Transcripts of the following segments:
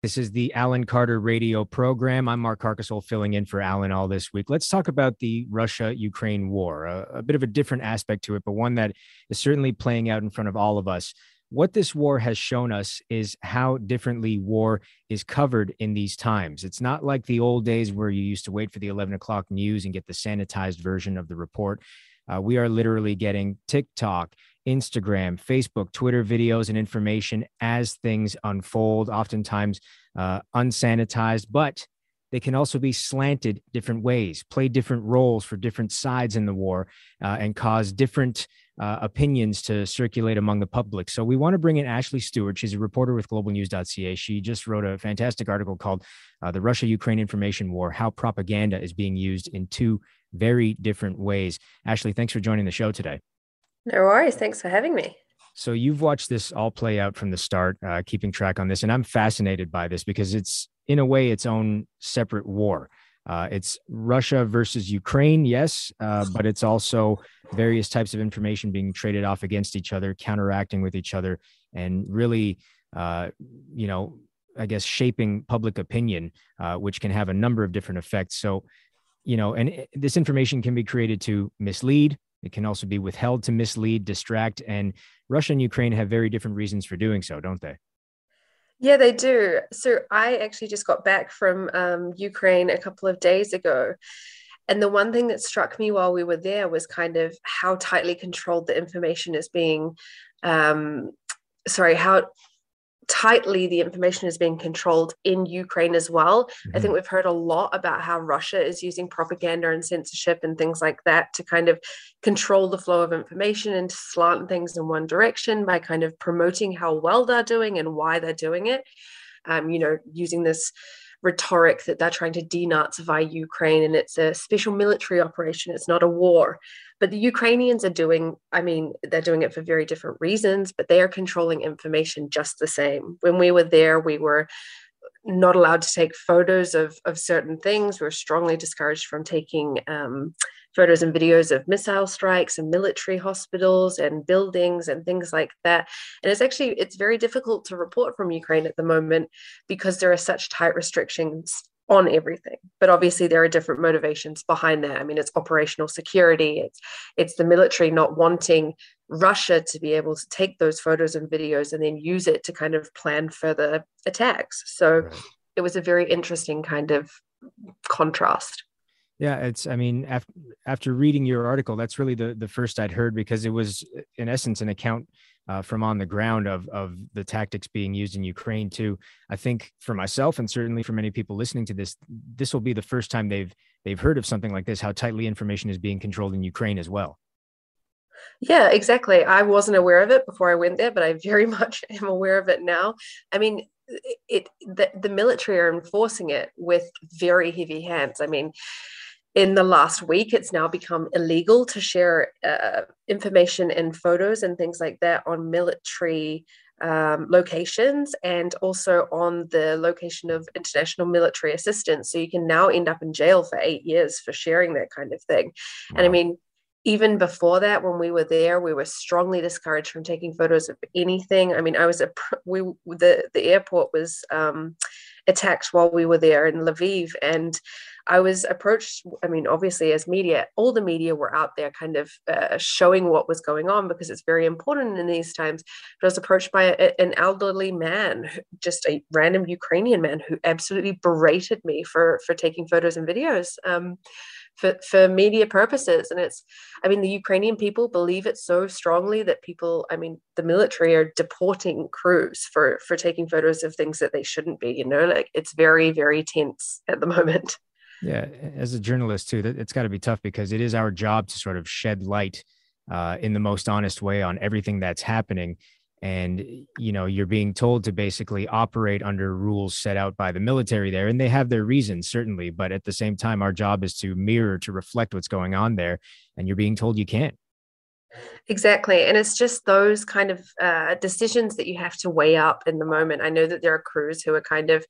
This is the Alan Carter radio program. I'm Mark Carcasole filling in for Alan all this week. Let's talk about the Russia Ukraine war, a, a, bit of a different aspect to it, but one that is certainly playing out in front of all of us. What this war has shown us is how differently war is covered in these times. It's not like the old days where you used to wait for the 11 o'clock news and get the sanitized version of the report. Uh, we are literally getting TikTok, Instagram, Facebook, Twitter videos and information as things unfold, oftentimes uh, unsanitized, but they can also be slanted different ways, play different roles for different sides in the war, uh, and cause different uh, opinions to circulate among the public. So we want to bring in Ashleigh Stewart. She's a reporter with globalnews.ca. She just wrote a fantastic article called uh, The Russia Ukraine Information War How Propaganda is Being Used in Two Very Different Ways. Ashleigh, thanks for joining the show today. No worries. Thanks for having me. So you've watched this all play out from the start, uh, keeping track on this, and I'm fascinated by this because it's in a way its own separate war. Uh, it's Russia versus Ukraine, yes, uh, but it's also various types of information being traded off against each other, counteracting with each other, and really, uh, you know, I guess shaping public opinion, uh, which can have a number of different effects. So, you know, and this information can be created to mislead, it can also be withheld to mislead, distract, and Russia and Ukraine have very different reasons for doing so, don't they? Yeah, they do. So I actually just got back from um, Ukraine a couple of days ago. And the one thing that struck me while we were there was kind of how tightly controlled the information is being, um, sorry, how tightly the information is being controlled in Ukraine as well. Mm-hmm. I think we've heard a lot about how Russia is using propaganda and censorship and things like that to kind of control the flow of information and to slant things in one direction by kind of promoting how well they're doing and why they're doing it. Um, you know, using this rhetoric that they're trying to denazify Ukraine and it's a special military operation, it's not a war. But the Ukrainians are doing, I mean, they're doing it for very different reasons, but they are controlling information just the same. When we were there, we were not allowed to take photos of, of certain things. We are strongly discouraged from taking um, photos and videos of missile strikes and military hospitals and buildings and things like that. And it's actually it's very difficult to report from Ukraine at the moment because there are such tight restrictions on everything but obviously there are different motivations behind that. I mean it's operational security it's it's the military not wanting russia to be able to take those photos and videos and then use it to kind of plan further attacks. So right. it was a very interesting kind of contrast. Yeah it's i mean after after reading your article that's really the the first i'd heard because it was in essence an account uh, from on the ground of of the tactics being used in Ukraine too. I think for myself and certainly for many people listening to this, this will be the first time they've they've heard of something like this. How tightly information is being controlled in Ukraine as well. Yeah, exactly. I wasn't aware of it before I went there, but I very much am aware of it now. I mean, it the, the military are enforcing it with very heavy hands. I mean, in the last week, it's now become illegal to share uh, information and photos and things like that on military um, locations and also on the location of international military assistance. So you can now end up in jail for eight years for sharing that kind of thing. Wow. And I mean, even before that, when we were there, we were strongly discouraged from taking photos of anything. I mean, I was a we the the airport was um, attacked while we were there in Lviv, and I was approached. I mean, obviously, as media, all the media were out there kind of uh, showing what was going on because it's very important in these times. But I was approached by a, an elderly man, just a random Ukrainian man, who absolutely berated me for for taking photos and videos. Um, for, for media purposes. And it's, I mean, the Ukrainian people believe it so strongly that people, I mean, the military are deporting crews for for taking photos of things that they shouldn't be. You know, like it's very very tense at the moment. Yeah, as a journalist too, it's got to be tough because it is our job to sort of shed light uh, in the most honest way on everything that's happening. And you know, you're being told to basically operate under rules set out by the military there, and they have their reasons certainly. But at the same time, our job is to mirror, to reflect what's going on there, and you're being told you can't. Exactly. And it's just those kind of uh, decisions that you have to weigh up in the moment. I know that there are crews who are kind of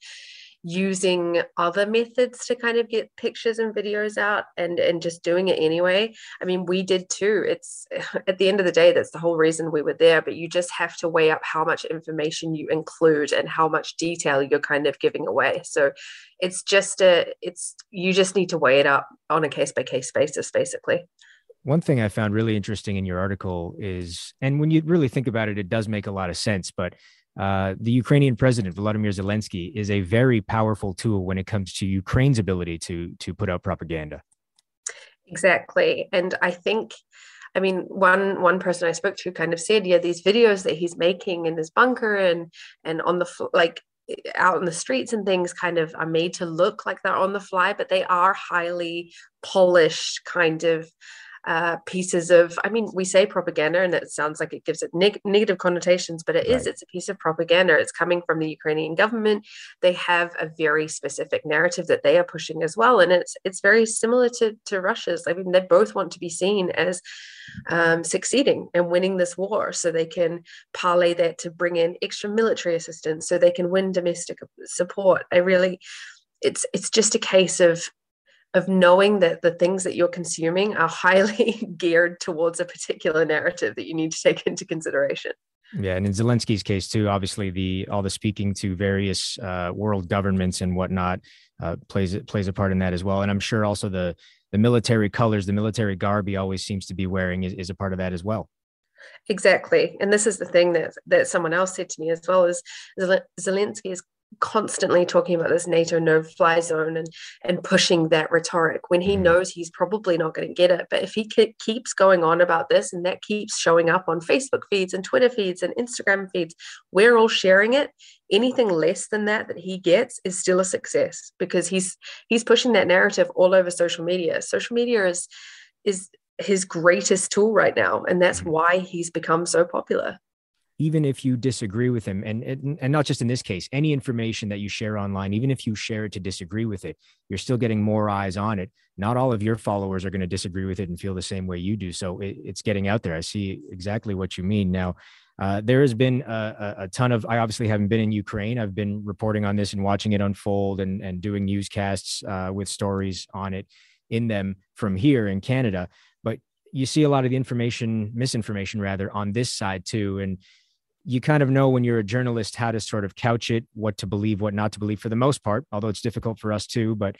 using other methods to kind of get pictures and videos out and and just doing it anyway. I mean we did too. It's at the end of the day that's the whole reason we were there but you just have to weigh up how much information you include and how much detail you're kind of giving away. So it's just a it's you just need to weigh it up on a case by case basis basically. One thing I found really interesting in your article is, and when you really think about it, it does make a lot of sense. But uh, the Ukrainian president Volodymyr Zelensky is a very powerful tool when it comes to Ukraine's ability to to put out propaganda. Exactly, and I think, I mean, one one person I spoke to kind of said, yeah, these videos that he's making in his bunker and and on the like out in the streets and things kind of are made to look like they're on the fly, but they are highly polished kind of uh, pieces of i mean we say propaganda and it sounds like it gives it neg- negative connotations but it right. is. it's a piece of propaganda it's coming from the ukrainian government they have a very specific narrative that they are pushing as well and it's it's very similar to to russia's i mean they both want to be seen as um, succeeding and winning this war so they can parlay that to bring in extra military assistance so they can win domestic support i really it's it's just a case of of knowing that the things that you're consuming are highly geared towards a particular narrative that you need to take into consideration. Yeah, and in Zelensky's case too, obviously the all the speaking to various uh, world governments and whatnot uh, plays plays a part in that as well. And I'm sure also the the military colors, the military garb he always seems to be wearing is, is a part of that as well. Exactly, and this is the thing that that someone else said to me as well is Zelensky is constantly talking about this NATO no fly zone and and pushing that rhetoric when he mm-hmm. knows he's probably not going to get it but if he keeps going on about this and that keeps showing up on Facebook feeds and Twitter feeds and Instagram feeds we're all sharing it anything less than that that he gets is still a success because he's he's pushing that narrative all over social media social media is is his greatest tool right now and that's mm-hmm. why he's become so popular even if you disagree with him and, and and not just in this case any information that you share online even if you share it to disagree with it you're still getting more eyes on it. Not all of your followers are going to disagree with it and feel the same way you do. So it, it's getting out there. I see exactly what you mean. Now uh, there has been a, a, ton of i obviously haven't been in ukraine. I've been reporting on this and watching it unfold and, and doing newscasts uh, with stories on it in them from here in canada. But you see a lot of the information misinformation rather on this side too. And you kind of know when you're a journalist how to sort of couch it, what to believe, what not to believe for the most part, although it's difficult for us too. But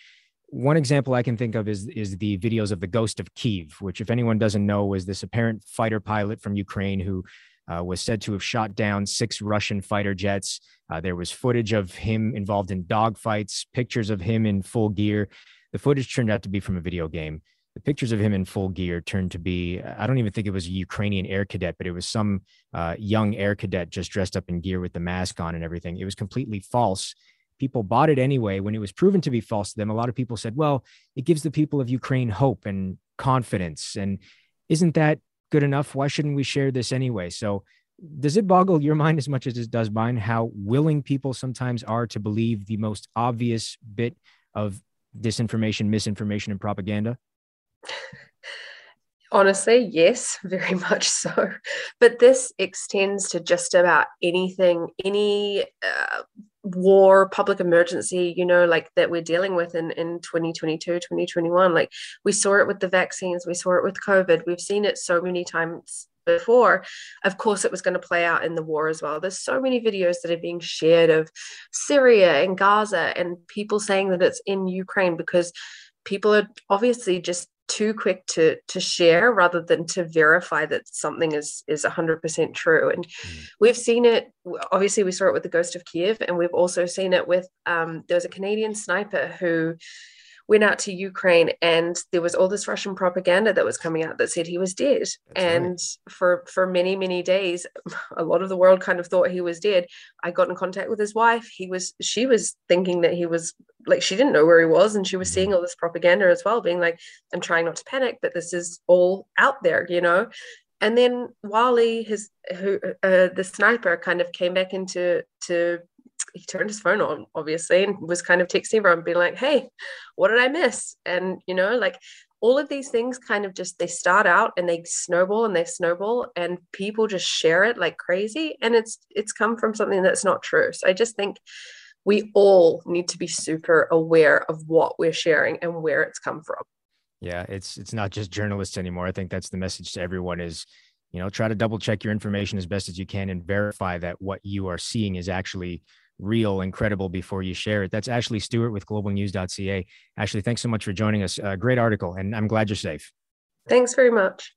one example I can think of is is the videos of the Ghost of Kiev, which, if anyone doesn't know, was this apparent fighter pilot from Ukraine who uh, was said to have shot down six Russian fighter jets. Uh, there was footage of him involved in dogfights, pictures of him in full gear. The footage turned out to be from a video game the pictures of him in full gear turned to be i don't even think it was a ukrainian air cadet but it was some uh, young air cadet just dressed up in gear with the mask on and everything. It was completely false. People bought it anyway. When it was proven to be false to them a lot of people said well it gives the people of ukraine hope and confidence and isn't that good enough? Why shouldn't we share this anyway? So does it boggle your mind as much as it does mine how willing people sometimes are to believe the most obvious bit of disinformation misinformation and propaganda Honestly, yes, very much so. But this extends to just about anything, any uh, war, public emergency, you know, like that we're dealing with in, in 2022, 2021. Like we saw it with the vaccines, we saw it with COVID, we've seen it so many times before. Of course, it was going to play out in the war as well. There's so many videos that are being shared of Syria and Gaza and people saying that it's in Ukraine because people are obviously just too quick to to share rather than to verify that something is is 100% true and mm. we've seen it obviously we saw it with the ghost of kiev and we've also seen it with um, there was a canadian sniper who went out to Ukraine and there was all this Russian propaganda that was coming out that said he was dead. That's and for for many many days a lot of the world kind of thought he was dead. I got in contact with his wife. He was she was thinking that he was like she didn't know where he was and she was seeing mm-hmm. all this propaganda as well being like I'm trying not to panic but this is all out there, you know. And then Wali, his who uh, the sniper, kind of came back into to he turned his phone on obviously and was kind of texting everyone being like hey what did i miss and you know like all of these things kind of just they start out and they snowball and they snowball and people just share it like crazy and it's it's come from something that's not true so i just think we all need to be super aware of what we're sharing and where it's come from. Yeah, it's it's not just journalists anymore. I think that's the message to everyone is, you know, try to double check your information as best as you can and verify that what you are seeing is actually real and credible before you share it. That's Ashleigh Stewart with globalnews.ca. Ashleigh, thanks so much for joining us. Uh, great article, and I'm glad you're safe. Thanks very much.